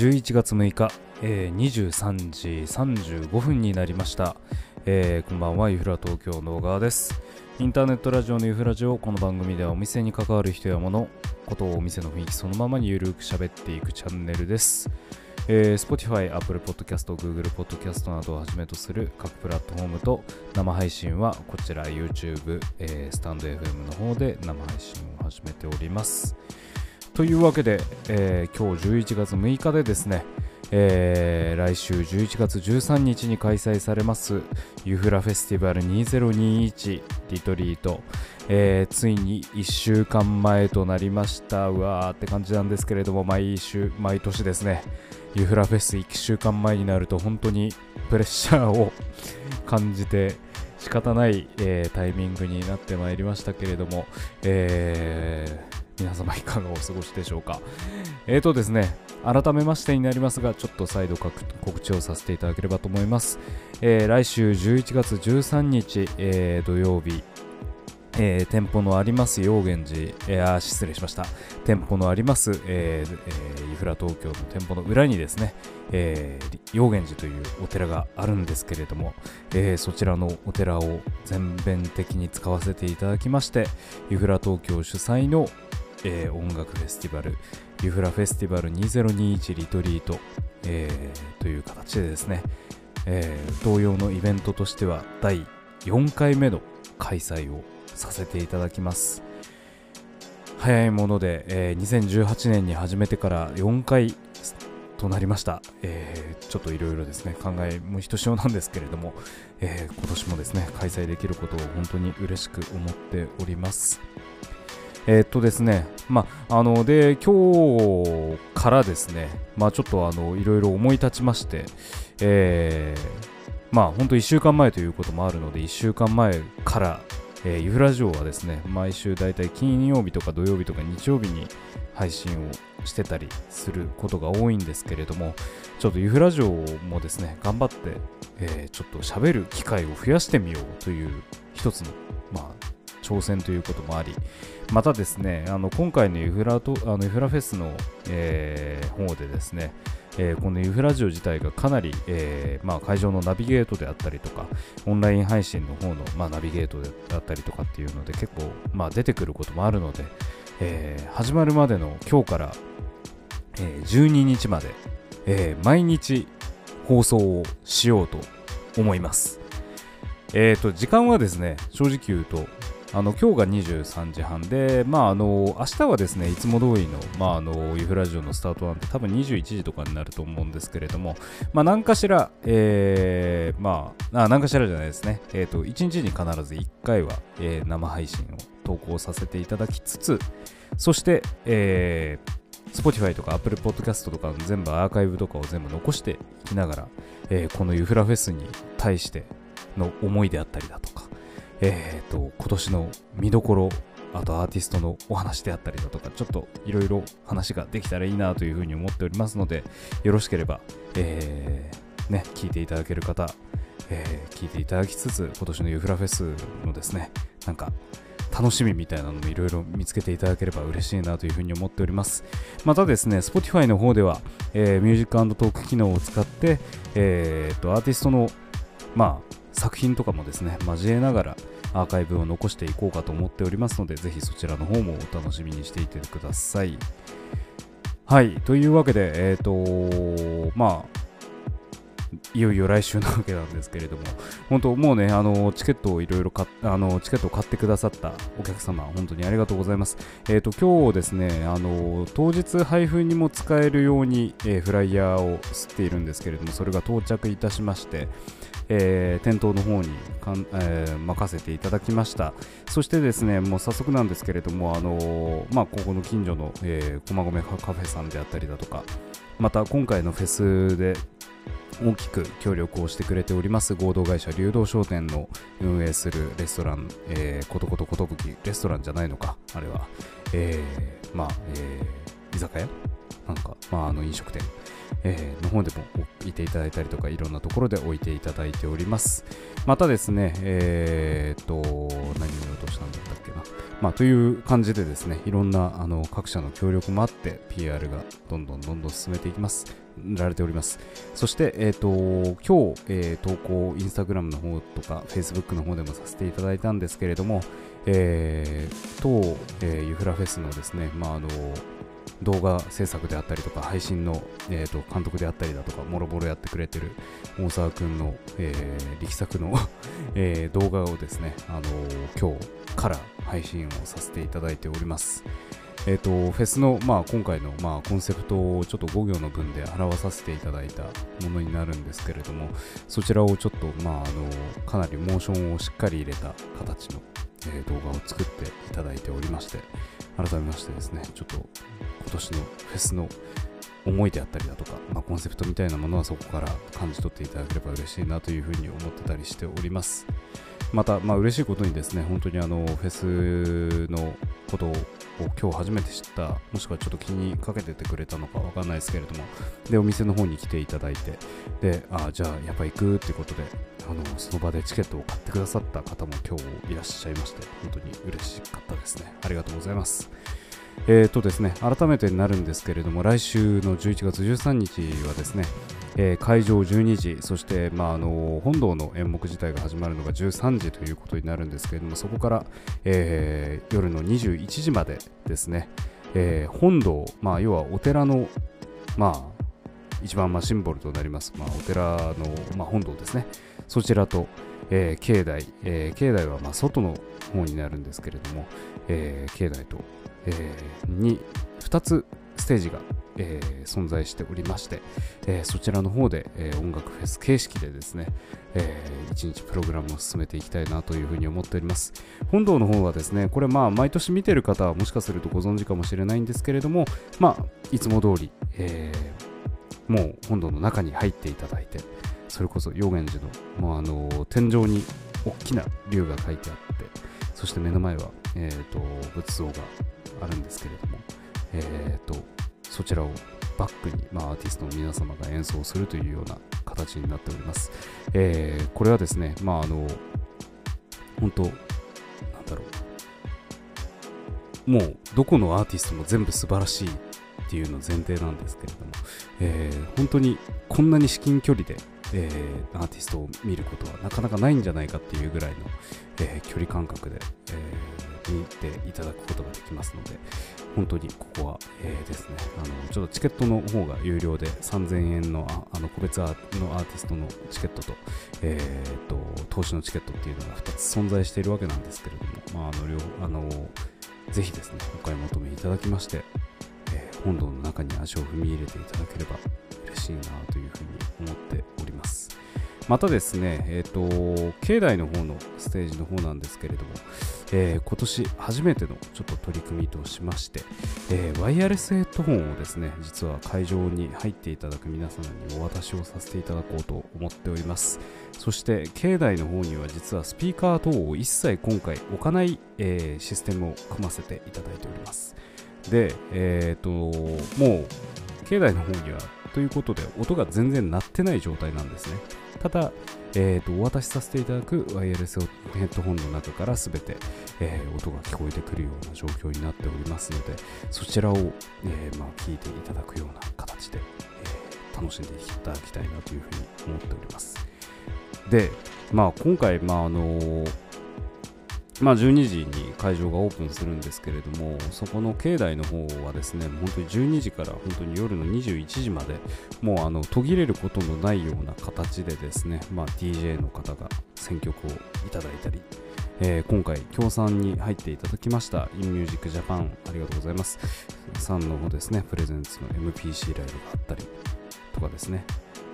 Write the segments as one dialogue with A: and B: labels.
A: 11月6日、えー、23時35分になりました、えーこんばんはユフラ東京の小川です。インターネットラジオのユフラジオこの番組ではお店に関わる人や物ことをお店の雰囲気そのままにゆるく喋っていくチャンネルです。えー、Spotify、Apple Podcast、Google Podcast などをはじめとする各プラットフォームと生配信はこちら YouTube、えー、スタンド FM の方で生配信を始めております。というわけで、えー今日11月6日でですね、えー来週11月13日に開催されますユフラフェスティバル2021リトリート、えーついに1週間前となりましたうわーって感じなんですけれども毎週毎年ですねユフラフェス1週間前になると本当にプレッシャーを 感じて仕方ない、えータイミングになってまいりましたけれども、えー皆様いかがお過ごしでしょうか。えーとですね改めましてになりますがちょっと再度告知をさせていただければと思います、えー来週11月13日、えー土曜日えー店舗のあります陽源寺、えー失礼しました。店舗のあります、えーえー、ユフラ東京の店舗の裏にですね、えー、陽源寺というお寺があるんですけれども、えーそちらのお寺を全面的に使わせていただきましてユフラ東京主催の、えー音楽フェスティバルユフラフェスティバル2021リトリート、えーという形でですね、えー同様のイベントとしては第4回目の開催をさせていただきます。早いもので、えー2018年に始めてから4回となりました、えーちょっといろいろですね考えもひとしおなんですけれども、えー今年もですね開催できることを本当に嬉しく思っております。えーっとですね、まあ、の、で、今日からですね、まあ、ちょっとあの、いろいろ思い立ちまして、えーまあ、本当1週間前ということもあるので、1週間前から、えーユフラジオはですね、毎週だいたい金曜日とか土曜日とか日曜日に配信をしてたりすることが多いんですけれども、ちょっとユフラジオもですね、頑張って、えーちょっと喋る機会を増やしてみようという一つの、まあ、挑戦ということもあり、またですね、あの今回のユフラとあのユフラフェスの、えー方でですね、えーこのユフラジオ自体がかなり、えーまあ、会場のナビゲートであったりとか、オンライン配信の方の、まあ、ナビゲートであったりとかっていうので、結構、まあ、出てくることもあるので、えー始まるまでの今日から、え12日まで、え毎日放送をしようと思います。えーと、時間はですね、正直言うと、あの今日が23時半で、まあ、あの明日はですねいつも通りの,、まあ、あのユフラジオのスタートなんて多分21時とかになると思うんですけれども、まあ、何かしら、えーまあ、あ何かしらじゃないですね、えー、と1日に必ず1回は、えー生配信を投稿させていただきつつそして、えー Spotify とか Apple Podcast とかの全部アーカイブとかを全部残していきながら、えーこのユフラフェスに対しての思いであったりだとか、えー、と今年の見どころあとアーティストのお話であったりだとかちょっといろいろ話ができたらいいなというふうに思っておりますのでよろしければ、えーね、聞いていただける方、えー聞いていただきつつ今年のユフラフェスのですねなんか楽しみみたいなのもいろいろ見つけていただければ嬉しいなというふうに思っております。またですね Spotify の方では、えーミュージックトーク機能を使って、えーとアーティストのまあ作品とかもですね交えながらアーカイブを残していこうかと思っておりますのでぜひそちらの方もお楽しみにしていてくださいはいというわけでえっ、とまあいよいよ来週なわけなんですけれども、本当、もうね、あのチケットをいろいろ買あのチケットを買ってくださったお客様、本当にありがとうございます。えっ、と、今日ですね、あの当日配布にも使えるように、えーフライヤーを吸っているんですけれども、それが到着いたしまして、えー店頭の方にかん、えー任せていただきました。そしてですね、もう早速なんですけれども、あのまあ、ここの近所の、えー、駒込カフェさんであったりだとか、また今回のフェスで大きく協力をしてくれております合同会社流動商店の運営するレストラン、えー、ことことことぶきレストランじゃないのかあれは、えーまあ、えー居酒屋？なんか、まあ、あの飲食店、えーの方でも置いていただいたりとかいろんなところで置いていただいておりますまたですねえー、っと何を落としたんだったっけなまあ、という感じでですね、いろんなあの各社の協力もあって PR がどんどんどんどん進めていきます。られております。そして、えっ、ー、と、今日、えー、投稿、インスタグラムの方とか、フェイスブックの方でもさせていただいたんですけれども、えー、当、えー、ユフラフェスのですね、まあ、あの、動画制作であったりとか配信の、えーと、監督であったりだとかもろもろやってくれてる大沢くんの、えー、力作の えー、動画をですね、あのー、今日から配信をさせていただいております。えーと、フェスの、まあ、今回の、まあ、コンセプトをちょっと5行の文で表させていただいたものになるんですけれどもそちらをちょっと、まあ、あのかなりモーションをしっかり入れた形の、えー、動画を作っていただいておりまして改めましてですねちょっと今年のフェスの思いであったりだとか、まあ、コンセプトみたいなものはそこから感じ取っていただければ嬉しいなというふうに思ってたりしております。また、まあ嬉しいことにですね、本当にあのフェスのことを今日初めて知った、もしくはちょっと気にかけててくれたのかわかんないですけれども、で、お店の方に来ていただいて、で、あじゃあやっぱ行くっていうことで、あのその場でチケットを買ってくださった方も今日いらっしゃいまして、本当に嬉しかったですね。ありがとうございます。えーとですね、改めてになるんですけれども、来週の11月13日はですね、えー、会場12時、そして、まあ、あの本堂の演目自体が始まるのが13時ということになるんですけれども、そこから、えー、夜の21時までですね、えー、本堂、まあ、要はお寺の、まあ、一番まシンボルとなります、まあ、お寺の、まあ、本堂ですね、そちらと、えー、境内、えー、境内はま外の方になるんですけれども、えー、境内と、えー、に2つステージがえー、存在しておりまして、えー、そちらの方で、え、音楽フェス形式でですね、えー、1日プログラムを進めていきたいなというふうに思っております。本堂の方はですね、これまあ毎年見てる方はもしかするとご存知かもしれないんですけれども、まあ、いつも通り、え、もう本堂の中に入っていただいて、それこそ陽源寺のもうあの天井に大きな竜が書いてあって、そして目の前は、えーと、仏像があるんですけれども、えーとそちらをバックに、まあ、アーティストの皆様が演奏するというような形になっております。えー、これはですね、まあ、あの、本当なんだろう、もうどこのアーティストも全部素晴らしいっていうの前提なんですけれども、えー、本当にこんなに至近距離で、えー、アーティストを見ることはなかなかないんじゃないかっていうぐらいの、えー、距離感覚で、え見ていただくことができますので、本当にここは、えー、ですね。あのちょっとチケットの方が有料で3000円のあの個別のアーティストのチケットと,、えーと、投資のチケットっていうのが2つ存在しているわけなんですけれども、まあ、あの両あのぜひですねお買い求めいただきまして、えー、本堂の中に足を踏み入れていただければ嬉しいなというふうに思っております。またですね、えっ、ー、と境内の方のステージの方なんですけれども、えー、今年初めてのちょっと取り組みとしまして、えー、ワイヤレスヘッドホンをですね実は会場に入っていただく皆様にお渡しをさせていただこうと思っております。そして境内の方には実はスピーカー等を一切今回置かない、えー、システムを組ませていただいております。でえっ、ともう境内の方にはということで音が全然鳴ってない状態なんですね。ただ、えーと、お渡しさせていただくワイヤレスヘッドホンの中から全て、えー、音が聞こえてくるような状況になっておりますのでそちらを、えー、まあ、聞いていただくような形で、えー、楽しんでいただきたいなというふうに思っております。で、まあ、今回、まああのーまあ、12時に会場がオープンするんですけれども、そこの境内の方はですね、本当に12時から本当に夜の21時まで、もうあの途切れることのないような形でですね、まあ、DJ の方が選曲をいただいたり、えー、今回、協賛に入っていただきました、InMusic Japan、ありがとうございます。さんの方ですね、プレゼンツの MPC ライブがあったりとかですね、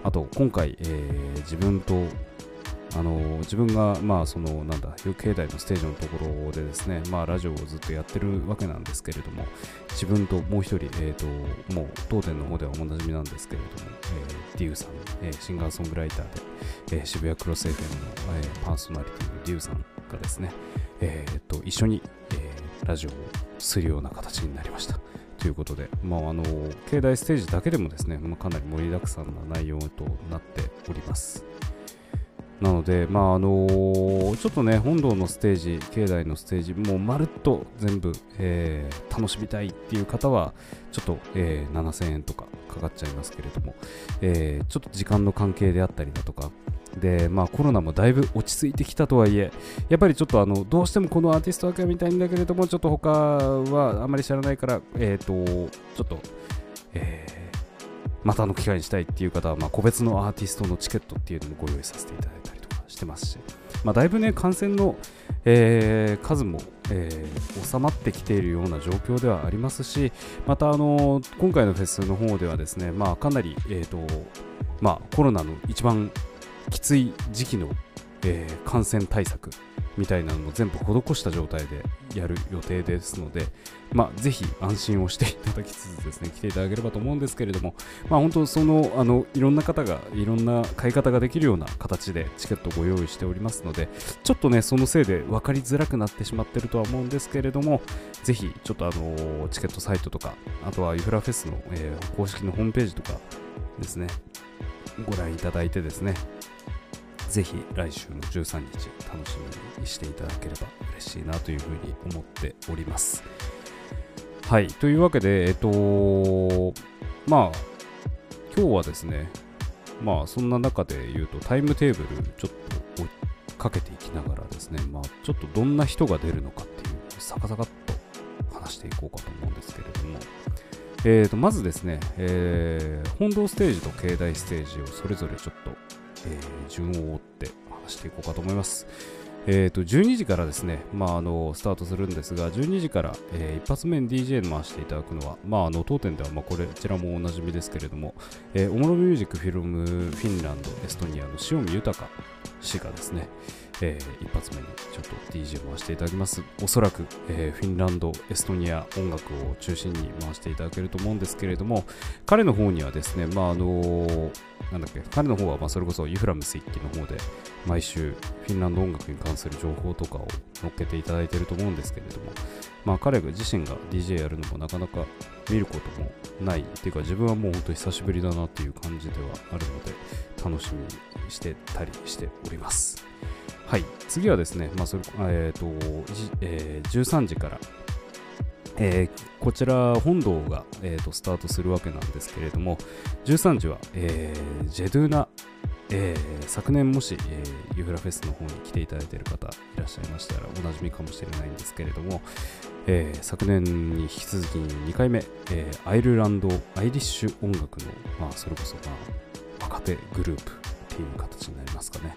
A: あと、今回、えー、自分とあの自分が、まあ、そのなんだ境内のステージのところでですね、まあ、ラジオをずっとやってるわけなんですけれども自分ともう一人、えーと、もう当店の方ではおなじみなんですけれども、えー、デューさん、えー、シンガーソングライターで、えー、渋谷クロス FM の、えー、パーソナリティのデューさんがですね、えーと、一緒に、えー、ラジオをするような形になりました。ということで、まあ、あの境内ステージだけでもですね、まあ、かなり盛りだくさんな内容となっております。なので、まああのー、ちょっとね、本堂のステージ、境内のステージ、もうまるっと全部、えー、楽しみたいっていう方は、ちょっと、えー、7000円とかかかっちゃいますけれども、えちょっと時間の関係であったりだとか、で、まあコロナもだいぶ落ち着いてきたとはいえ、やっぱりちょっとあの、どうしてもこのアーティストだけ見たいんだけれども、ちょっと他はあまり知らないから、えっ、と、ちょっと、えー、またの機会にしたいっていう方は、まあ、個別のアーティストのチケットっていうのもご用意させていただいたりとかしてますし、まあ、だいぶね、感染の、えー、数も、えー、収まってきているような状況ではありますし、また、あの今回のフェスの方ではですね、まあ、かなり、えーとまあ、コロナの一番きつい時期の、え、感染対策みたいなのも全部施した状態でやる予定ですので、まあ、ぜひ安心をしていただきつつですね、来ていただければと思うんですけれども、まあ、本当その、あの、いろんな方が、いろんな買い方ができるような形でチケットをご用意しておりますので、ちょっとね、そのせいで分かりづらくなってしまってるとは思うんですけれども、ぜひ、ちょっとあの、チケットサイトとか、あとはユフラフェスの、えー、公式のホームページとかですね、ご覧いただいてですね、ぜひ来週の13日楽しみにしていただければ嬉しいなというふうに思っております。はい、というわけで、えっと、まあ、今日はですね、まあ、そんな中で言うと、タイムテーブルちょっとかけていきながらですね、まあ、ちょっとどんな人が出るのかっていう、サカサカっと話していこうかと思うんですけれども、えー、とまずですね、えー、本堂ステージと境内ステージをそれぞれちょっとえー、順を追って話していこうかと思います。えー、と12時からですね、まあ、あのスタートするんですが、12時から、えー、一発目に DJ に回していただくのは、まあ、あの当店ではまあこれこちらもおなじみですけれども、えー、オモロミュージックフィルムフィンランド、エストニアの塩見豊氏がですね、えー、一発目にちょっと DJ 回していただきます。おそらく、えー、フィンランド、エストニア音楽を中心に回していただけると思うんですけれども、彼の方にはですね、まああのー、なんだっけ、彼の方はまあそれこそユフラムス一記の方で毎週フィンランド音楽に関する情報とかを載っけていただいていると思うんですけれども、まあ彼が自身が DJ やるのもなかなか見ることもないっていうか自分はもう本当久しぶりだなっていう感じではあるので楽しみにしてたりしております。はい、次はですね、まあそれえーとえー、13時から、えー、こちら本堂が、えーと、スタートするわけなんですけれども、13時は、えー、ジェドゥーナ、えー、昨年もし、えー、ユフラフェスの方に来ていただいている方いらっしゃいましたらおなじみかもしれないんですけれども、えー、昨年に引き続き2回目、えー、アイルランド、アイリッシュ音楽の、まあ、それこそ、まあ、若手グループっていう形になりますかね。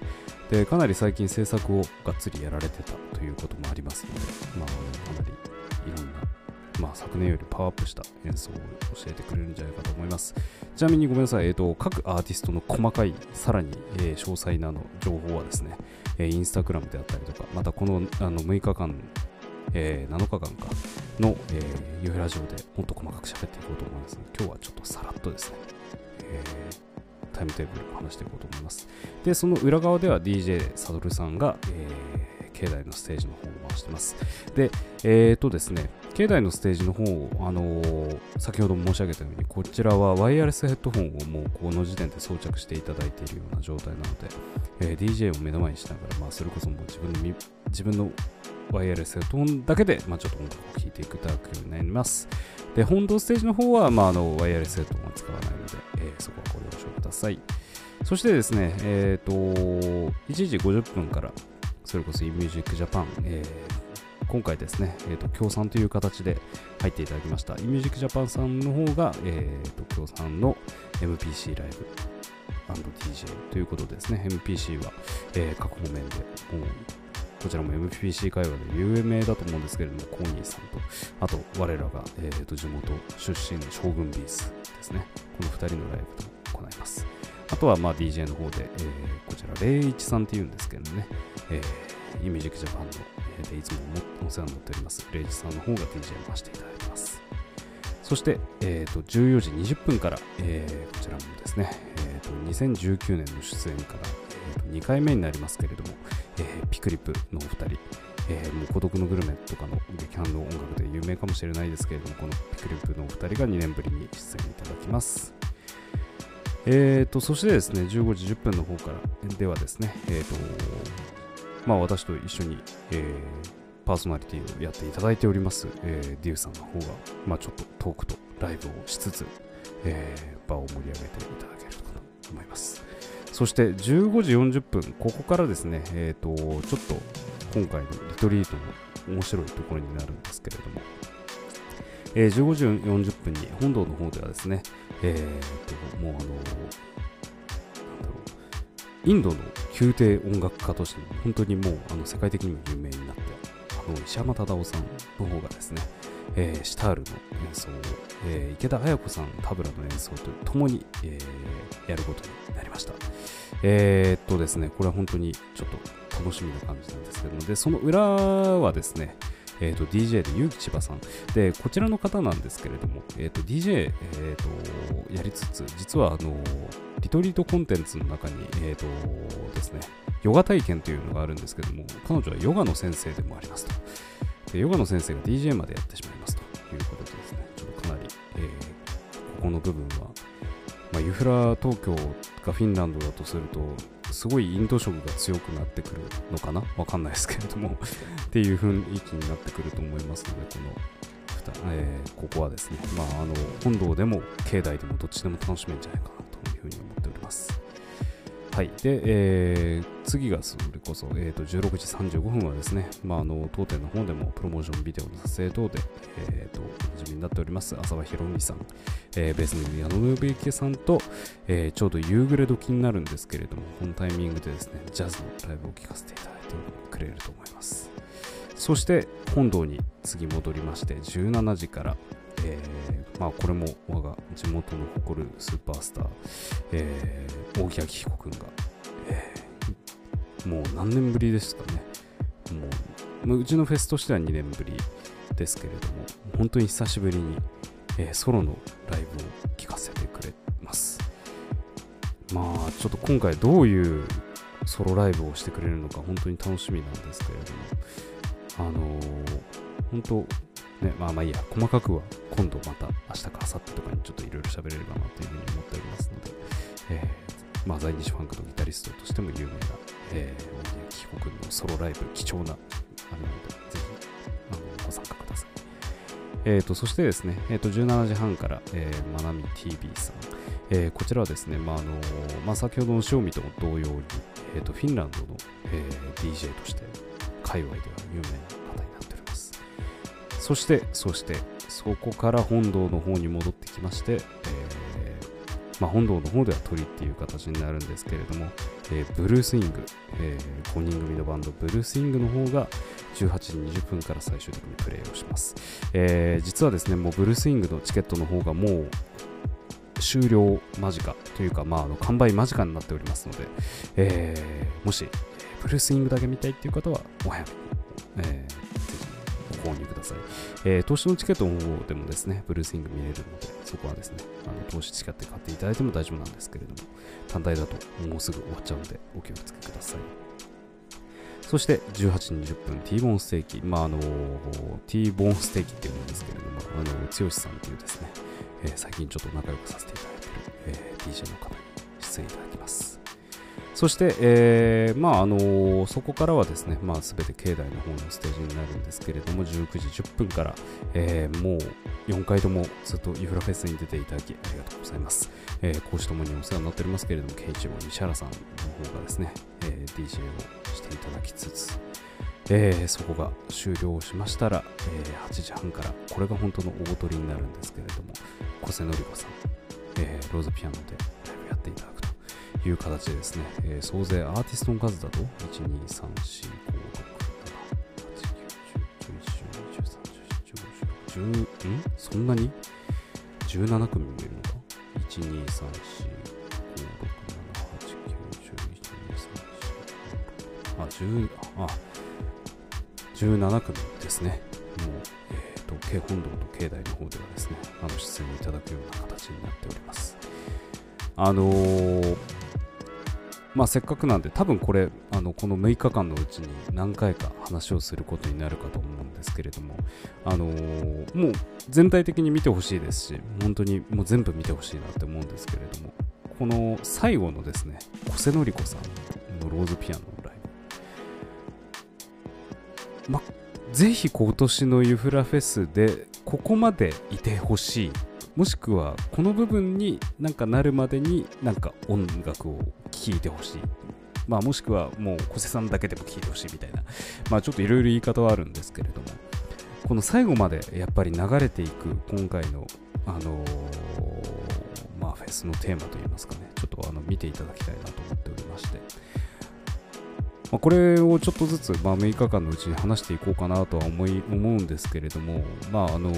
A: でかなり最近制作をがっつりやられてたということもありますので、まあ、かなりいろんな、まあ、昨年よりパワーアップした演奏を教えてくれるんじゃないかと思います。ちなみにごめんなさい、えーと、各アーティストの細かい、さらに、えー、詳細なの情報はですね、えー、インスタグラムであったりとか、またこのあの6日間、えー、7日間かの、えー、ユーラジオでもっと細かく喋っていこうと思いますので、今日はちょっとさらっとですね、えータイムテーブルを話していこうと思います。で、その裏側では DJ サドルさんが、えー、境内のステージの方を回してます。で、えーとですね、境内のステージの方を、あのー、先ほど申し上げたように、こちらはワイヤレスヘッドホンをもうこの時点で装着していただいているような状態なので、えー、DJ を目の前にしながら、まあ、それこそもう自分の自分のワイヤレスヘッドホンだけで、まあ、ちょっと音楽を聴いていただくようになります。で、本堂ステージの方は、まあ、あのワイヤレスヘッドホンは使わないださい。そしてですね、えっ、ー、と、1時50分から、それこそ eMusicJapan、えー、今回ですね、えーと、協賛という形で入っていただきました。eMusicJapan さんの方が、えーと、協賛の MPC ライブ &DJ ということですね。MPC は、えー、各方面でもうこちらも MPC 会話で有名だと思うんですけれども、コーニーさんと、あと我らが、えー、と地元出身の将軍ビースですね。この2人のライブと行います。あとはまあ DJ の方で、えー、こちら、01さんっていうんですけどもね、えー、イミュージックジャパンの、えー、でいつもお世話になっております、01さんの方が DJ を回していただきます。そして、えー、と14時20分から、えー、こちらもですね、えー、と2019年の出演から、えー、と2回目になりますけれども、えー、ピクリップのお二人、えー、もう孤独のグルメとかの劇伴の音楽で有名かもしれないですけれども、このピクリップのお二人が2年ぶりに出演いただきます。
B: えーと、そしてですね、15時10分の方からではですね、えーと、まあ私と一緒に、えー、パーソナリティをやっていただいております、えー、ディウさんの方が、まあちょっとトークとライブをしつつ、えー、場を盛り上げていただけるかと思います。そして15時40分、ここからですね、えーと、ちょっと今回のリトリートの面白いところになるんですけれども、えー、15時40分に本堂の方ではですね、えー、ともうあのインドの宮廷音楽家として本当にもうあの世界的にも有名になってあの石山忠夫さんの方がですね、えー、シタールの演奏を、えー、池田綾子さんタブラの演奏とともに、えー、やることになりました。えー、っとですねこれは本当にちょっと楽しみな感じなんですけどもでその裏はですねえーと、DJ で結城千葉さん。で、こちらの方なんですけれども、えーと、DJ、えーと、やりつつ、実はあのリトリートコンテンツの中に、えーとですね、ヨガ体験というのがあるんですけども、彼女はヨガの先生でもありますと。でヨガの先生が DJ までやってしまいますということでですね、ちょっとかなり、えー、ここの部分は、まあ、ユフラ東京がフィンランドだとすると、すごいインド色が強くなってくるのかな？わかんないですけれども っていう雰囲気になってくると思いますので、この、えー、ここはですね、まあ、あの本堂でも境内でもどっちでも楽しめるんじゃないかなというふうに思っております。はい。で、えー、次がそれこそ、えー、と16時35分はですね、まあ、あの当店の方でもプロモーションビデオの撮影等で、えー、とになっております。浅場博美さん、えー、ベースの矢野信之さんと、えー、ちょうど夕暮れ時になるんですけれども、このタイミングでですね、ジャズのライブを聴かせていただいてくれると思います。そして本堂に次戻りまして17時から、えー、まあ、これも我が地元の誇るスーパースター、えー、大木明彦君が、えー、もう何年ぶりですかね。もううちのフェスとしては2年ぶりですけれども本当に久しぶりに、えー、ソロのライブを聴かせてくれます。まあちょっと今回どういうソロライブをしてくれるのか本当に楽しみなんですけれどもあのー、本当ね、まあまあいいや、細かくは今度また明日か明後日とかにちょっといろいろ喋れればなというふうに思っておりますので、えー、まあ在日ファンクのギタリストとしても有名な、えー、大木君のソロライブ、貴重な、あれなので、ぜえーと、そしてですね、えーと、17時半から、えー、まなみ TV さん、えー、こちらはですね、まああのまあ、先ほどの塩見とも同様に、えーと、フィンランドの、えー、DJ として、界隈では有名な方になっております。そして、そして、そこから本堂の方に戻ってきまして、えー、まあ、本堂の方では鳥っていう形になるんですけれども、えー、ブルースイング、えー、5人組のバンドブルースイングの方が18時20分から最終的にプレイをします、えー、実はですねもうブルースイングのチケットの方がもう終了間近というか、まあ、あの完売間近になっておりますので、えー、もしブルースイングだけ見たいっていう方はお早めに、えー購入ください。えー、投資のチケットの方でもですね、ブルースイング見れるので、そこはですね、あの投資チケット買っていただいても大丈夫なんですけれども、単体だともうすぐ終わっちゃうので、お気をつけください。そして18時20分、T ボーンステーキ。まあ、あの、T ボーンステーキっていうんですけれども、あの、剛さんというですね、えー、最近ちょっと仲良くさせていただいている、えー、DJ の方に出演いただきます。そして、えー、まああのー、そこからはですね、まあ、全て境内の方のステージになるんですけれども、19時10分から、えー、もう4回ともずっとユフラフェスに出ていただきありがとうございます。えー、講師ともにお世話になっておりますけれども、ケイチロ西原さんの方がですね、えー、DJ をしていただきつつ、えー、そこが終了しましたら、えー、8時半から、これが本当の大取りになるんですけれども、小瀬典子さん、えー、ローズピアノでライブやっていただくいう形でですね、えー、総勢アーティストの数だと、1、2、3、4、5、6、7、8、9、10、11、12、13、14、15、16、17、んそんなに ?17 組もいるのか ?1、2、3、4、5、6、7、8、9、10、11、12、13、14、あ、10、あ、17組ですね。もう、えっ、ー、と、京本堂と境内の方ではですね、あの、出演をいただくような形になっております。あのー、まあ、せっかくなんで、多分これ、あのこの6日間のうちに何回か話をすることになるかと思うんですけれども、あのー、もう全体的に見てほしいですし、本当にもう全部見てほしいなって思うんですけれども、この最後のですね小瀬典子さんのローズピアノのライブ。まぜひ今年のユフラフェスでここまでいてほしい。もしくはこの部分になんかなるまでになんか音楽を聞いてほしい。まあもしくはもう小瀬さんだけでも聞いてほしいみたいな。まあちょっといろいろ言い方はあるんですけれども。この最後までやっぱり流れていく今回のあのーまあフェスのテーマといいますかね。ちょっとあの見ていただきたいなと思っておりまして。まあ、これをちょっとずつ、まあ、6日間のうちに話していこうかなとは思い思うんですけれども、まあ、あの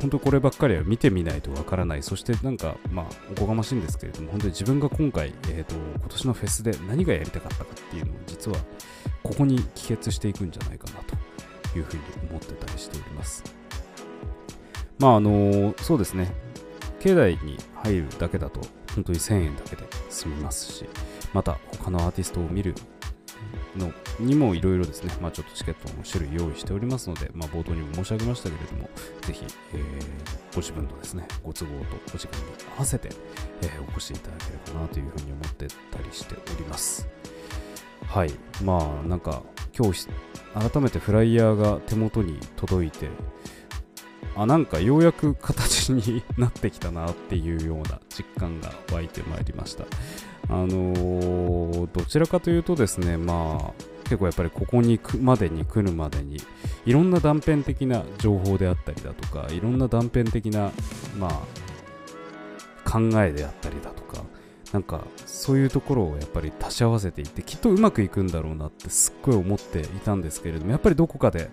B: 本当こればっかりは見てみないとわからない、そしてなんか、まあ、おこがましいんですけれども、本当に自分が今回、えーと、今年のフェスで何がやりたかったかっていうのを、実はここに帰結していくんじゃないかなというふうに思ってたりしております。まあ、あのそうですね、境内に入るだけだと、本当に1000円だけで済みますし、また他のアーティストを見るのにもいろいろですね、まあ、ちょっとチケットの種類用意しておりますので、まあ、冒頭にも申し上げましたけれども、ぜひ、えー、ご自分のですね、ご都合とお時間に合わせて、えー、お越しいただければなというふうに思ってたりしております。はい。まあ、なんか、今日、改めてフライヤーが手元に届いて、あ、なんかようやく形になってきたなっていうような実感が湧いてまいりました。あのー、どちらかというとですね、まあ、結構やっぱりここに来までに来るまでにいろんな断片的な情報であったりだとかいろんな断片的な、まあ、考えであったりだとかなんかそういうところをやっぱり足し合わせていってきっとうまくいくんだろうなってすっごい思っていたんですけれどもやっぱりどこかで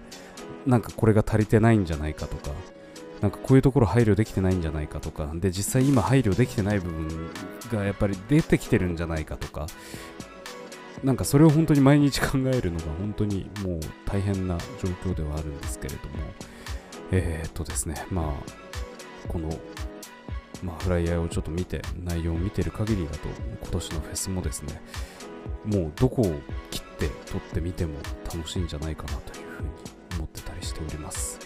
B: なんかこれが足りてないんじゃないかとかなんかこういうところ配慮できてないんじゃないかとかで実際今配慮できてない部分がやっぱり出てきてるんじゃないかとかなんかそれを本当に毎日考えるのが本当にもう大変な状況ではあるんですけれどもえー、っとですねまあこのまあ、フライヤーをちょっと見て内容を見てる限りだと今年のフェスもですねもうどこを切って撮ってみても楽しいんじゃないかなというふうに思ってたりしております。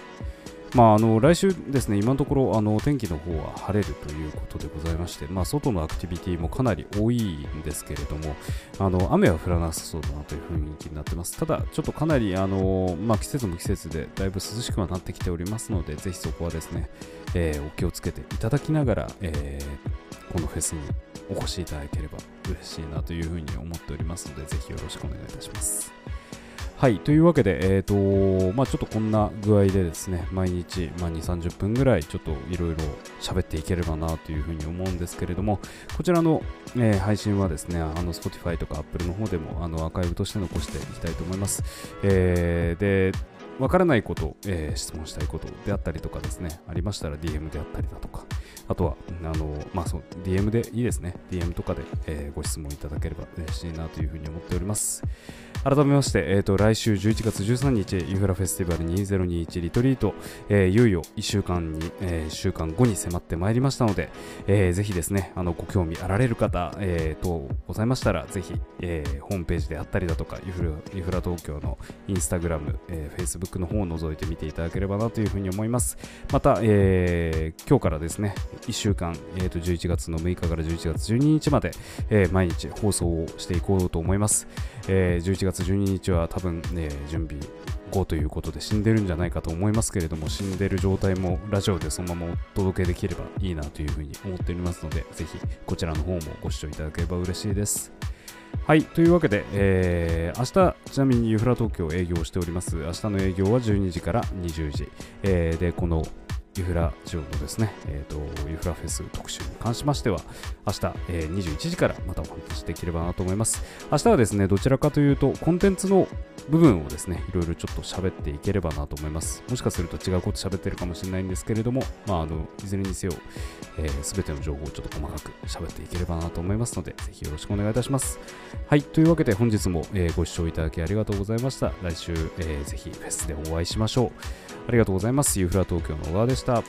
B: まあ、あの来週ですね、今のところあの天気の方は晴れるということでございまして、まあ、外のアクティビティもかなり多いんですけれども、あの雨は降らなさそうだなという雰囲気になってます。ただ、ちょっとかなりあの、まあ、季節も季節でだいぶ涼しくはなってきておりますので、ぜひそこはですね、えー、お気をつけていただきながら、えー、このフェスにお越しいただければ嬉しいなというふうに思っておりますので、ぜひよろしくお願いいたします。はい、というわけで、えーとまあ、ちょっとこんな具合でですね、毎日、まあ、2、30分ぐらい、ちょっといろいろ喋っていければなというふうに思うんですけれども、こちらの、えー、配信はですね、あの Spotify とか Apple の方でもあのアーカイブとして残していきたいと思います。えー、で、わからないこと、えー、質問したいことであったりとかですね、ありましたら DM であったりだとか、あとは、あの、まあ、そう、DM でいいですね。DM とかで、えー、ご質問いただければ嬉しいなというふうに思っております。改めまして、えーと、来週11月13日、ユフラフェスティバル2021リトリート、えー、いよいよ1週間に、えー、週間後に迫ってまいりましたので、えー、ぜひですね、あのご興味あられる方、えー、とございましたら、ぜひ、えー、ホームページであったりだとか、ユフラユフラ東京のインスタグラム、えー、フェイスブックの方を覗いてみていただければなというふうに思います。また、えー、今日からですね、1週間、えー、と11月の6日から11月12日まで、えー、毎日放送をしていこうと思います。えー、11月12日は多分、ね、準備後ということで死んでるんじゃないかと思いますけれども死んでる状態もラジオでそのままお届けできればいいなというふうに思っておりますのでぜひこちらの方もご視聴いただければ嬉しいですはいというわけで、えー、明日ちなみにユフラ東京営業しております。明日の営業は12時から20時、えー、でこのユフラジオのですね、えーと、ユフラフェス特集に関しましては、明日、えー、21時からまたお話しできればなと思います。明日はですね、どちらかというと、コンテンツの部分をですね、いろいろちょっと喋っていければなと思います。もしかすると違うこと喋ってるかもしれないんですけれども、まあ、あの、いずれにせよ、す、えー、べ、ての情報をちょっと細かく喋っていければなと思いますので、ぜひよろしくお願いいたします。はい、というわけで本日も、えー、ご視聴いただきありがとうございました。来週、えー、ぜひフェスでお会いしましょう。ありがとうございます。ユーフラ東京の小川でした。up.